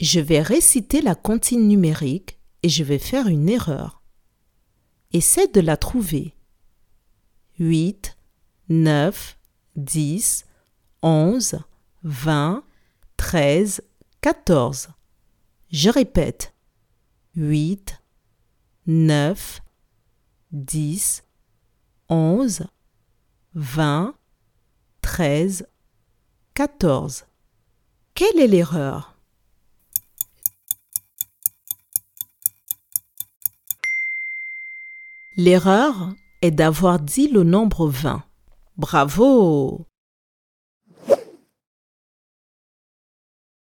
Je vais réciter la comptine numérique et je vais faire une erreur. Essaie de la trouver. 8, 9, 10, 11, 20, 13, 14. Je répète. 8, 9, 10, 11, 20, 13, 14. Quelle est l'erreur? L'erreur est d'avoir dit le nombre 20. Bravo